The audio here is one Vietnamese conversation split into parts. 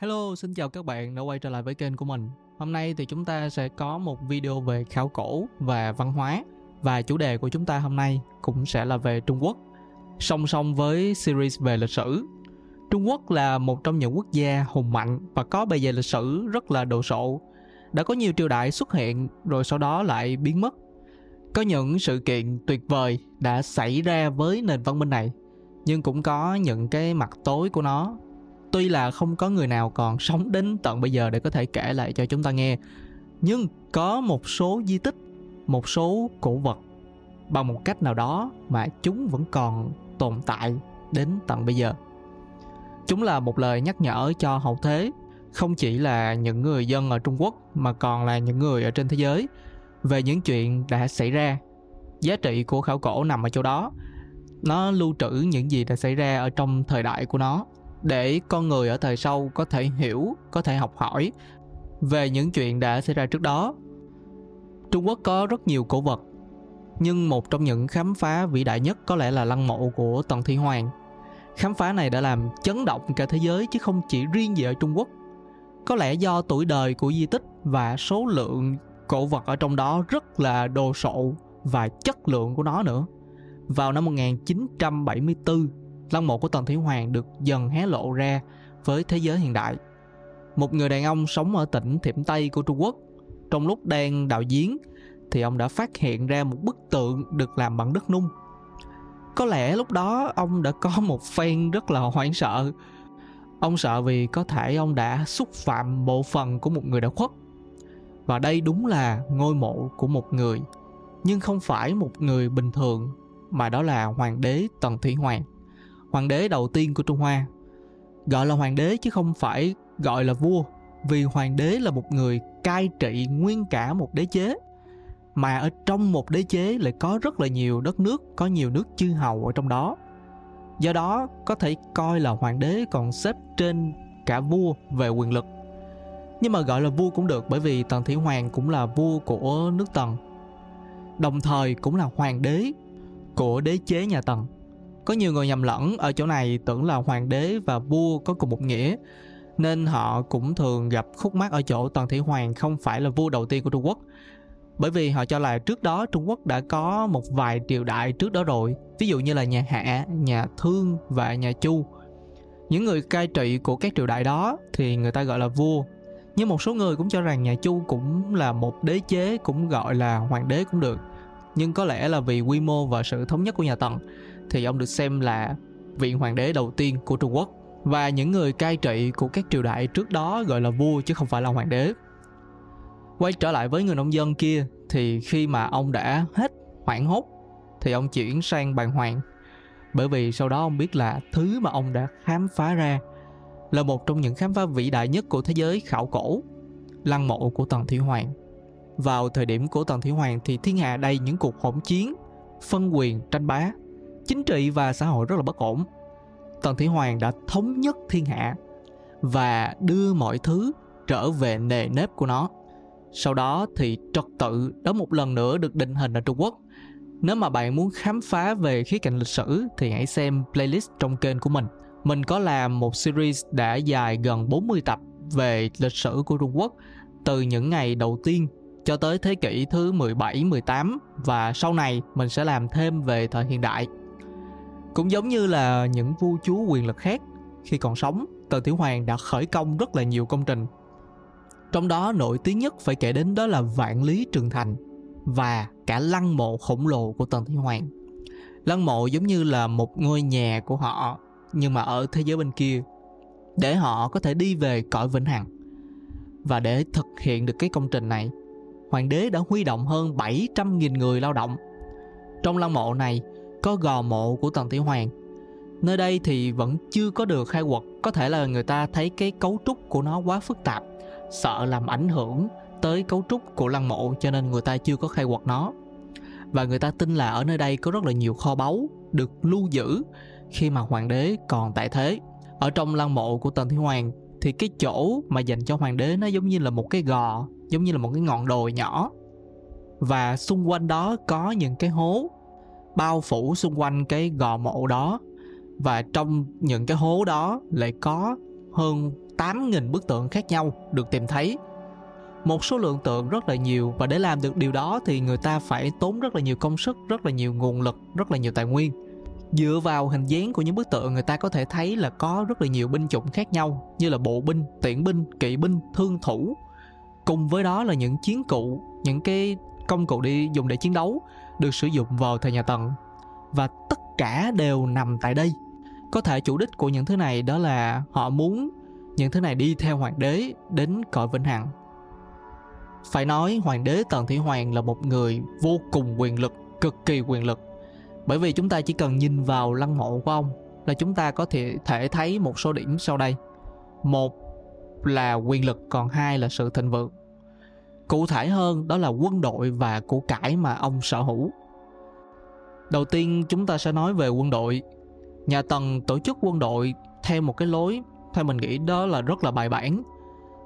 Hello, xin chào các bạn đã quay trở lại với kênh của mình. Hôm nay thì chúng ta sẽ có một video về khảo cổ và văn hóa và chủ đề của chúng ta hôm nay cũng sẽ là về Trung Quốc. Song song với series về lịch sử, Trung Quốc là một trong những quốc gia hùng mạnh và có bề dày lịch sử rất là đồ sộ. Đã có nhiều triều đại xuất hiện rồi sau đó lại biến mất. Có những sự kiện tuyệt vời đã xảy ra với nền văn minh này, nhưng cũng có những cái mặt tối của nó tuy là không có người nào còn sống đến tận bây giờ để có thể kể lại cho chúng ta nghe, nhưng có một số di tích, một số cổ vật, bằng một cách nào đó mà chúng vẫn còn tồn tại đến tận bây giờ. Chúng là một lời nhắc nhở cho hậu thế, không chỉ là những người dân ở trung quốc, mà còn là những người ở trên thế giới về những chuyện đã xảy ra. Giá trị của khảo cổ nằm ở chỗ đó. Nó lưu trữ những gì đã xảy ra ở trong thời đại của nó để con người ở thời sau có thể hiểu có thể học hỏi về những chuyện đã xảy ra trước đó. Trung quốc có rất nhiều cổ vật nhưng một trong những khám phá vĩ đại nhất có lẽ là lăng mộ của tần thủy hoàng. Khám phá này đã làm chấn động cả thế giới chứ không chỉ riêng gì ở trung quốc. Có lẽ do tuổi đời của di tích và số lượng cổ vật ở trong đó rất là đồ sộ và chất lượng của nó nữa. Vào năm 1974, lăng mộ của Tần Thủy Hoàng được dần hé lộ ra với thế giới hiện đại. Một người đàn ông sống ở tỉnh Thiểm Tây của Trung Quốc, trong lúc đang đào giếng thì ông đã phát hiện ra một bức tượng được làm bằng đất nung. Có lẽ lúc đó ông đã có một phen rất là hoảng sợ. Ông sợ vì có thể ông đã xúc phạm bộ phận của một người đã khuất. Và đây đúng là ngôi mộ của một người, nhưng không phải một người bình thường mà đó là hoàng đế Tần Thủy Hoàng hoàng đế đầu tiên của Trung Hoa. Gọi là hoàng đế chứ không phải gọi là vua, vì hoàng đế là một người cai trị nguyên cả một đế chế. Mà ở trong một đế chế lại có rất là nhiều đất nước, có nhiều nước chư hầu ở trong đó. Do đó có thể coi là hoàng đế còn xếp trên cả vua về quyền lực. Nhưng mà gọi là vua cũng được bởi vì Tần Thủy Hoàng cũng là vua của nước Tần. Đồng thời cũng là hoàng đế của đế chế nhà Tần có nhiều người nhầm lẫn ở chỗ này tưởng là hoàng đế và vua có cùng một nghĩa nên họ cũng thường gặp khúc mắc ở chỗ Tần Thủy Hoàng không phải là vua đầu tiên của Trung Quốc. Bởi vì họ cho là trước đó Trung Quốc đã có một vài triều đại trước đó rồi, ví dụ như là nhà Hạ, nhà Thương và nhà Chu. Những người cai trị của các triều đại đó thì người ta gọi là vua. Nhưng một số người cũng cho rằng nhà Chu cũng là một đế chế cũng gọi là hoàng đế cũng được. Nhưng có lẽ là vì quy mô và sự thống nhất của nhà Tần thì ông được xem là vị hoàng đế đầu tiên của Trung Quốc và những người cai trị của các triều đại trước đó gọi là vua chứ không phải là hoàng đế. Quay trở lại với người nông dân kia thì khi mà ông đã hết hoảng hốt thì ông chuyển sang bàn hoàng bởi vì sau đó ông biết là thứ mà ông đã khám phá ra là một trong những khám phá vĩ đại nhất của thế giới khảo cổ lăng mộ của Tần Thủy Hoàng. Vào thời điểm của Tần Thủy Hoàng thì thiên hạ đầy những cuộc hỗn chiến, phân quyền, tranh bá chính trị và xã hội rất là bất ổn. Tần thủy hoàng đã thống nhất thiên hạ và đưa mọi thứ trở về nề nếp của nó. Sau đó thì trật tự đó một lần nữa được định hình ở trung quốc. Nếu mà bạn muốn khám phá về khía cạnh lịch sử thì hãy xem playlist trong kênh của mình. Mình có làm một series đã dài gần 40 tập về lịch sử của Trung Quốc từ những ngày đầu tiên cho tới thế kỷ thứ 17, 18 và sau này mình sẽ làm thêm về thời hiện đại. Cũng giống như là những vua chúa quyền lực khác, khi còn sống, Tần Tiểu Hoàng đã khởi công rất là nhiều công trình. Trong đó nổi tiếng nhất phải kể đến đó là Vạn Lý Trường Thành và cả lăng mộ khổng lồ của Tần Tiểu Hoàng. Lăng mộ giống như là một ngôi nhà của họ nhưng mà ở thế giới bên kia để họ có thể đi về cõi vĩnh hằng. Và để thực hiện được cái công trình này, hoàng đế đã huy động hơn 700.000 người lao động. Trong lăng mộ này có gò mộ của Tần Tiểu Hoàng. Nơi đây thì vẫn chưa có được khai quật, có thể là người ta thấy cái cấu trúc của nó quá phức tạp, sợ làm ảnh hưởng tới cấu trúc của lăng mộ cho nên người ta chưa có khai quật nó. Và người ta tin là ở nơi đây có rất là nhiều kho báu được lưu giữ khi mà hoàng đế còn tại thế. Ở trong lăng mộ của Tần Thủy Hoàng thì cái chỗ mà dành cho hoàng đế nó giống như là một cái gò, giống như là một cái ngọn đồi nhỏ. Và xung quanh đó có những cái hố bao phủ xung quanh cái gò mộ đó. Và trong những cái hố đó lại có hơn 8.000 bức tượng khác nhau được tìm thấy. Một số lượng tượng rất là nhiều và để làm được điều đó thì người ta phải tốn rất là nhiều công sức, rất là nhiều nguồn lực, rất là nhiều tài nguyên. Dựa vào hình dáng của những bức tượng, người ta có thể thấy là có rất là nhiều binh chủng khác nhau như là bộ binh, tiễn binh, kỵ binh, thương thủ. Cùng với đó là những chiến cụ, những cái công cụ đi dùng để chiến đấu được sử dụng vào thời nhà tần. Và tất cả đều nằm tại đây. Có thể chủ đích của những thứ này đó là họ muốn những thứ này đi theo hoàng đế đến cõi vĩnh hằng. Phải nói hoàng đế tần thủy hoàng là một người vô cùng quyền lực, cực kỳ quyền lực. Bởi vì chúng ta chỉ cần nhìn vào lăng mộ của ông là chúng ta có thể thể thấy một số điểm sau đây. Một là quyền lực, còn hai là sự thịnh vượng cụ thể hơn, đó là quân đội và của cải mà ông sở hữu. Đầu tiên, chúng ta sẽ nói về quân đội. Nhà tần tổ chức quân đội theo một cái lối, theo mình nghĩ đó là rất là bài bản.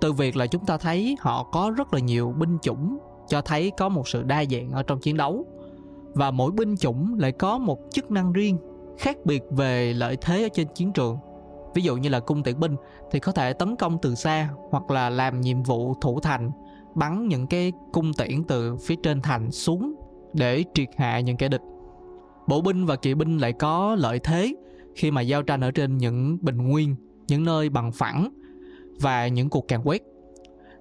Từ việc là chúng ta thấy họ có rất là nhiều binh chủng, cho thấy có một sự đa dạng ở trong chiến đấu. Và mỗi binh chủng lại có một chức năng riêng, khác biệt về lợi thế ở trên chiến trường. Ví dụ như là cung tiễn binh thì có thể tấn công từ xa hoặc là làm nhiệm vụ thủ thành bắn những cái cung tiễn từ phía trên thành xuống để triệt hạ những kẻ địch. Bộ binh và kỵ binh lại có lợi thế khi mà giao tranh ở trên những bình nguyên, những nơi bằng phẳng và những cuộc càn quét.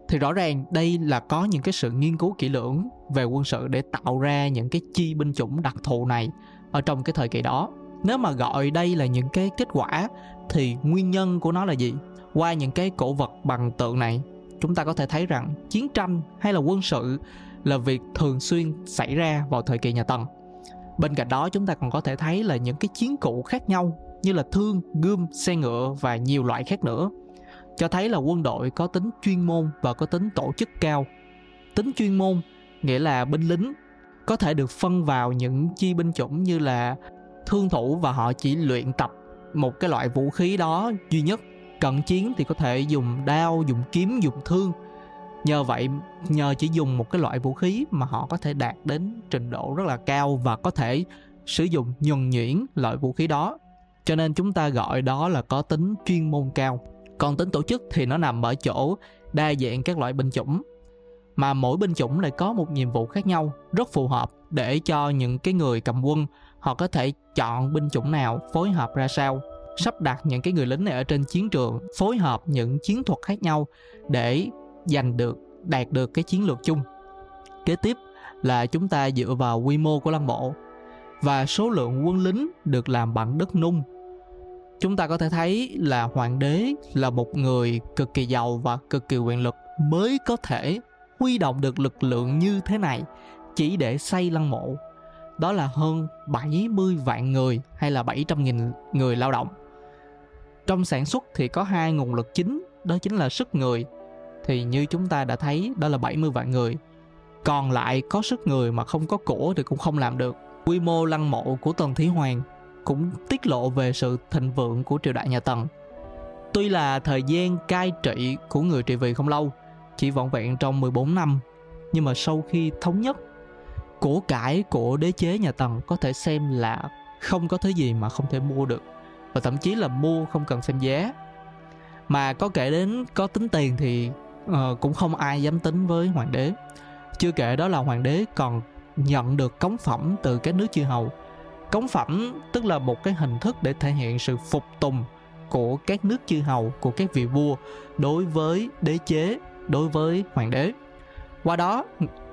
Thì rõ ràng đây là có những cái sự nghiên cứu kỹ lưỡng về quân sự để tạo ra những cái chi binh chủng đặc thù này ở trong cái thời kỳ đó. Nếu mà gọi đây là những cái kết quả thì nguyên nhân của nó là gì? Qua những cái cổ vật bằng tượng này chúng ta có thể thấy rằng chiến tranh hay là quân sự là việc thường xuyên xảy ra vào thời kỳ nhà tần. Bên cạnh đó, chúng ta còn có thể thấy là những cái chiến cụ khác nhau như là thương, gươm, xe ngựa và nhiều loại khác nữa, cho thấy là quân đội có tính chuyên môn và có tính tổ chức cao. Tính chuyên môn nghĩa là binh lính có thể được phân vào những chi binh chủng như là thương thủ và họ chỉ luyện tập một cái loại vũ khí đó duy nhất cận chiến thì có thể dùng đao, dùng kiếm, dùng thương. Nhờ vậy, nhờ chỉ dùng một cái loại vũ khí mà họ có thể đạt đến trình độ rất là cao và có thể sử dụng nhuần nhuyễn loại vũ khí đó. Cho nên chúng ta gọi đó là có tính chuyên môn cao. Còn tính tổ chức thì nó nằm ở chỗ đa dạng các loại binh chủng. Mà mỗi binh chủng lại có một nhiệm vụ khác nhau, rất phù hợp để cho những cái người cầm quân họ có thể chọn binh chủng nào phối hợp ra sao sắp đặt những cái người lính này ở trên chiến trường, phối hợp những chiến thuật khác nhau để giành được, đạt được cái chiến lược chung. Kế tiếp là chúng ta dựa vào quy mô của lăng mộ và số lượng quân lính được làm bằng đất nung. Chúng ta có thể thấy là hoàng đế là một người cực kỳ giàu và cực kỳ quyền lực mới có thể huy động được lực lượng như thế này chỉ để xây lăng mộ. Đó là hơn 70 vạn người hay là 700 nghìn người lao động trong sản xuất thì có hai nguồn lực chính, đó chính là sức người. Thì như chúng ta đã thấy, đó là 70 vạn người. Còn lại có sức người mà không có cổ thì cũng không làm được. Quy mô lăng mộ của tần thí hoàng cũng tiết lộ về sự thịnh vượng của triều đại nhà tần. Tuy là thời gian cai trị của người trị vì không lâu, chỉ vỏn vẹn trong 14 năm, nhưng mà sau khi thống nhất, của cải của đế chế nhà tần có thể xem là không có thứ gì mà không thể mua được và thậm chí là mua không cần xem giá. Mà có kể đến có tính tiền thì uh, cũng không ai dám tính với hoàng đế. Chưa kể đó là hoàng đế còn nhận được cống phẩm từ các nước chư hầu. Cống phẩm tức là một cái hình thức để thể hiện sự phục tùng của các nước chư hầu của các vị vua đối với đế chế đối với hoàng đế. Qua đó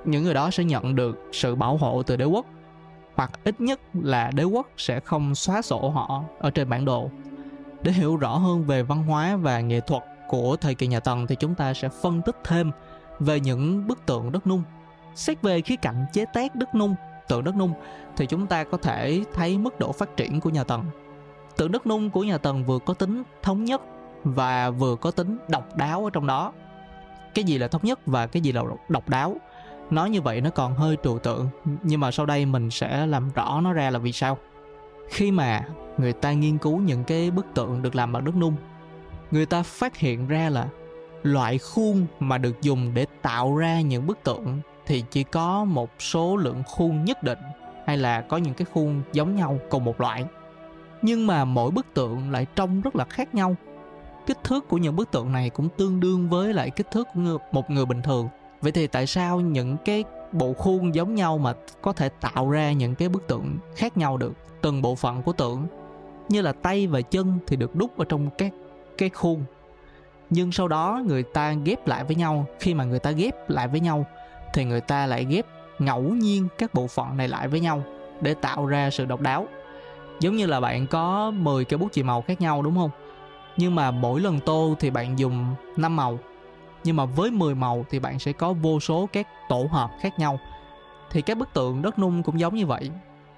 những người đó sẽ nhận được sự bảo hộ từ đế quốc hoặc ít nhất là đế quốc sẽ không xóa sổ họ ở trên bản đồ để hiểu rõ hơn về văn hóa và nghệ thuật của thời kỳ nhà Tần thì chúng ta sẽ phân tích thêm về những bức tượng đất nung. Xét về khía cạnh chế tác đất nung, tượng đất nung thì chúng ta có thể thấy mức độ phát triển của nhà Tần. Tượng đất nung của nhà Tần vừa có tính thống nhất và vừa có tính độc đáo ở trong đó. Cái gì là thống nhất và cái gì là độc đáo? Nói như vậy nó còn hơi trừu tượng, nhưng mà sau đây mình sẽ làm rõ nó ra là vì sao. Khi mà người ta nghiên cứu những cái bức tượng được làm bằng đất nung người ta phát hiện ra là loại khuôn mà được dùng để tạo ra những bức tượng thì chỉ có một số lượng khuôn nhất định hay là có những cái khuôn giống nhau cùng một loại. Nhưng mà mỗi bức tượng lại trông rất là khác nhau. Kích thước của những bức tượng này cũng tương đương với lại kích thước của một người bình thường vậy thì tại sao những cái bộ khuôn giống nhau mà có thể tạo ra những cái bức tượng khác nhau được? Từng bộ phận của tượng, như là tay và chân thì được đúc ở trong các cái khuôn. Nhưng sau đó người ta ghép lại với nhau, khi mà người ta ghép lại với nhau thì người ta lại ghép ngẫu nhiên các bộ phận này lại với nhau để tạo ra sự độc đáo. Giống như là bạn có 10 cái bút chì màu khác nhau, đúng không? Nhưng mà mỗi lần tô thì bạn dùng 5 màu nhưng mà với 10 màu thì bạn sẽ có vô số các tổ hợp khác nhau. Thì các bức tượng đất nung cũng giống như vậy.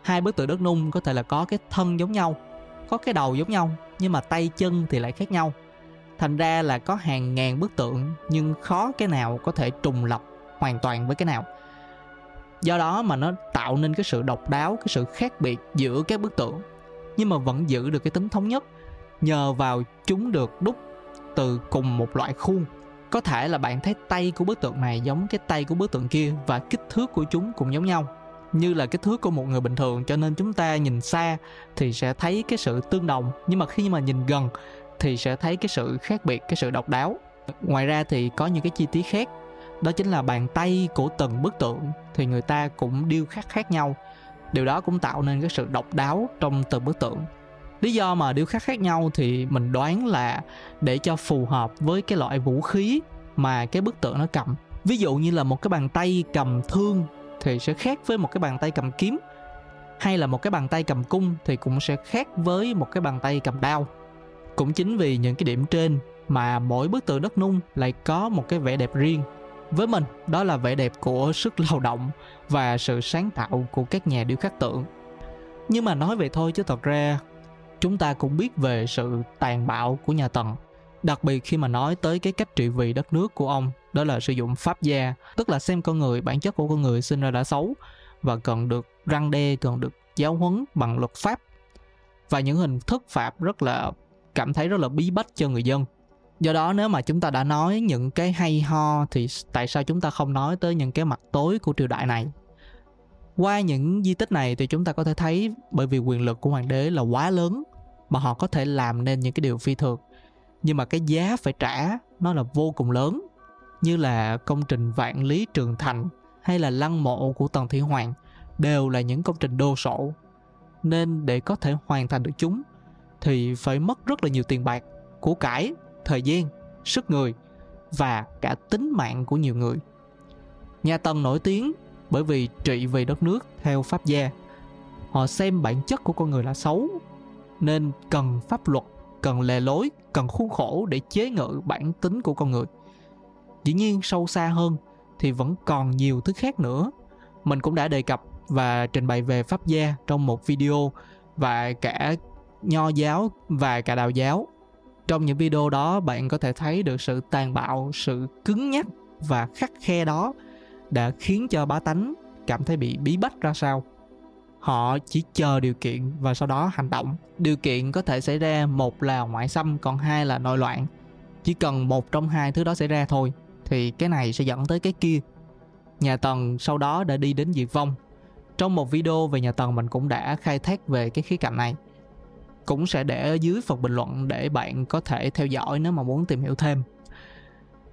Hai bức tượng đất nung có thể là có cái thân giống nhau, có cái đầu giống nhau, nhưng mà tay chân thì lại khác nhau. Thành ra là có hàng ngàn bức tượng, nhưng khó cái nào có thể trùng lập hoàn toàn với cái nào. Do đó mà nó tạo nên cái sự độc đáo, cái sự khác biệt giữa các bức tượng. Nhưng mà vẫn giữ được cái tính thống nhất, nhờ vào chúng được đúc từ cùng một loại khuôn có thể là bạn thấy tay của bức tượng này giống cái tay của bức tượng kia và kích thước của chúng cũng giống nhau. Như là kích thước của một người bình thường, cho nên chúng ta nhìn xa thì sẽ thấy cái sự tương đồng. Nhưng mà khi mà nhìn gần thì sẽ thấy cái sự khác biệt, cái sự độc đáo. Ngoài ra thì có những cái chi tiết khác. Đó chính là bàn tay của từng bức tượng thì người ta cũng điêu khắc khác nhau. Điều đó cũng tạo nên cái sự độc đáo trong từng bức tượng lý do mà điêu khắc khác nhau thì mình đoán là để cho phù hợp với cái loại vũ khí mà cái bức tượng nó cầm. Ví dụ như là một cái bàn tay cầm thương thì sẽ khác với một cái bàn tay cầm kiếm, hay là một cái bàn tay cầm cung thì cũng sẽ khác với một cái bàn tay cầm đao. Cũng chính vì những cái điểm trên mà mỗi bức tượng đất nung lại có một cái vẻ đẹp riêng với mình. Đó là vẻ đẹp của sức lao động và sự sáng tạo của các nhà điêu khắc tượng. Nhưng mà nói vậy thôi chứ thật ra chúng ta cũng biết về sự tàn bạo của nhà tần, đặc biệt khi mà nói tới cái cách trị vì đất nước của ông, đó là sử dụng pháp gia, tức là xem con người, bản chất của con người sinh ra đã xấu và cần được răng đe, cần được giáo huấn bằng luật pháp. Và những hình thức phạt rất là, cảm thấy rất là bí bách cho người dân. Do đó nếu mà chúng ta đã nói những cái hay ho thì tại sao chúng ta không nói tới những cái mặt tối của triều đại này? Qua những di tích này thì chúng ta có thể thấy bởi vì quyền lực của hoàng đế là quá lớn mà họ có thể làm nên những cái điều phi thường. Nhưng mà cái giá phải trả, nó là vô cùng lớn. Như là công trình vạn lý trường thành hay là lăng mộ của tần thủy hoàng đều là những công trình đô sộ. Nên để có thể hoàn thành được chúng thì phải mất rất là nhiều tiền bạc, của cải, thời gian, sức người và cả tính mạng của nhiều người. Nhà tần nổi tiếng bởi vì trị vì đất nước theo pháp gia. Họ xem bản chất của con người là xấu nên cần pháp luật, cần lề lối, cần khuôn khổ để chế ngự bản tính của con người. Dĩ nhiên sâu xa hơn thì vẫn còn nhiều thứ khác nữa. Mình cũng đã đề cập và trình bày về pháp gia trong một video và cả nho giáo và cả đạo giáo. Trong những video đó, bạn có thể thấy được sự tàn bạo, sự cứng nhắc và khắc khe đó đã khiến cho bá tánh cảm thấy bị bí bách ra sao họ chỉ chờ điều kiện và sau đó hành động. Điều kiện có thể xảy ra một là ngoại xâm còn hai là nội loạn. Chỉ cần một trong hai thứ đó xảy ra thôi thì cái này sẽ dẫn tới cái kia. Nhà tần sau đó đã đi đến diệt vong. Trong một video về nhà tần mình cũng đã khai thác về cái khía cạnh này. Cũng sẽ để ở dưới phần bình luận để bạn có thể theo dõi nếu mà muốn tìm hiểu thêm.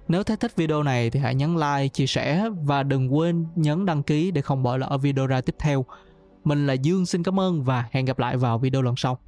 Nếu thấy thích video này thì hãy nhấn like, chia sẻ và đừng quên nhấn đăng ký để không bỏ lỡ video ra tiếp theo. Mình là Dương xin cảm ơn và hẹn gặp lại vào video lần sau.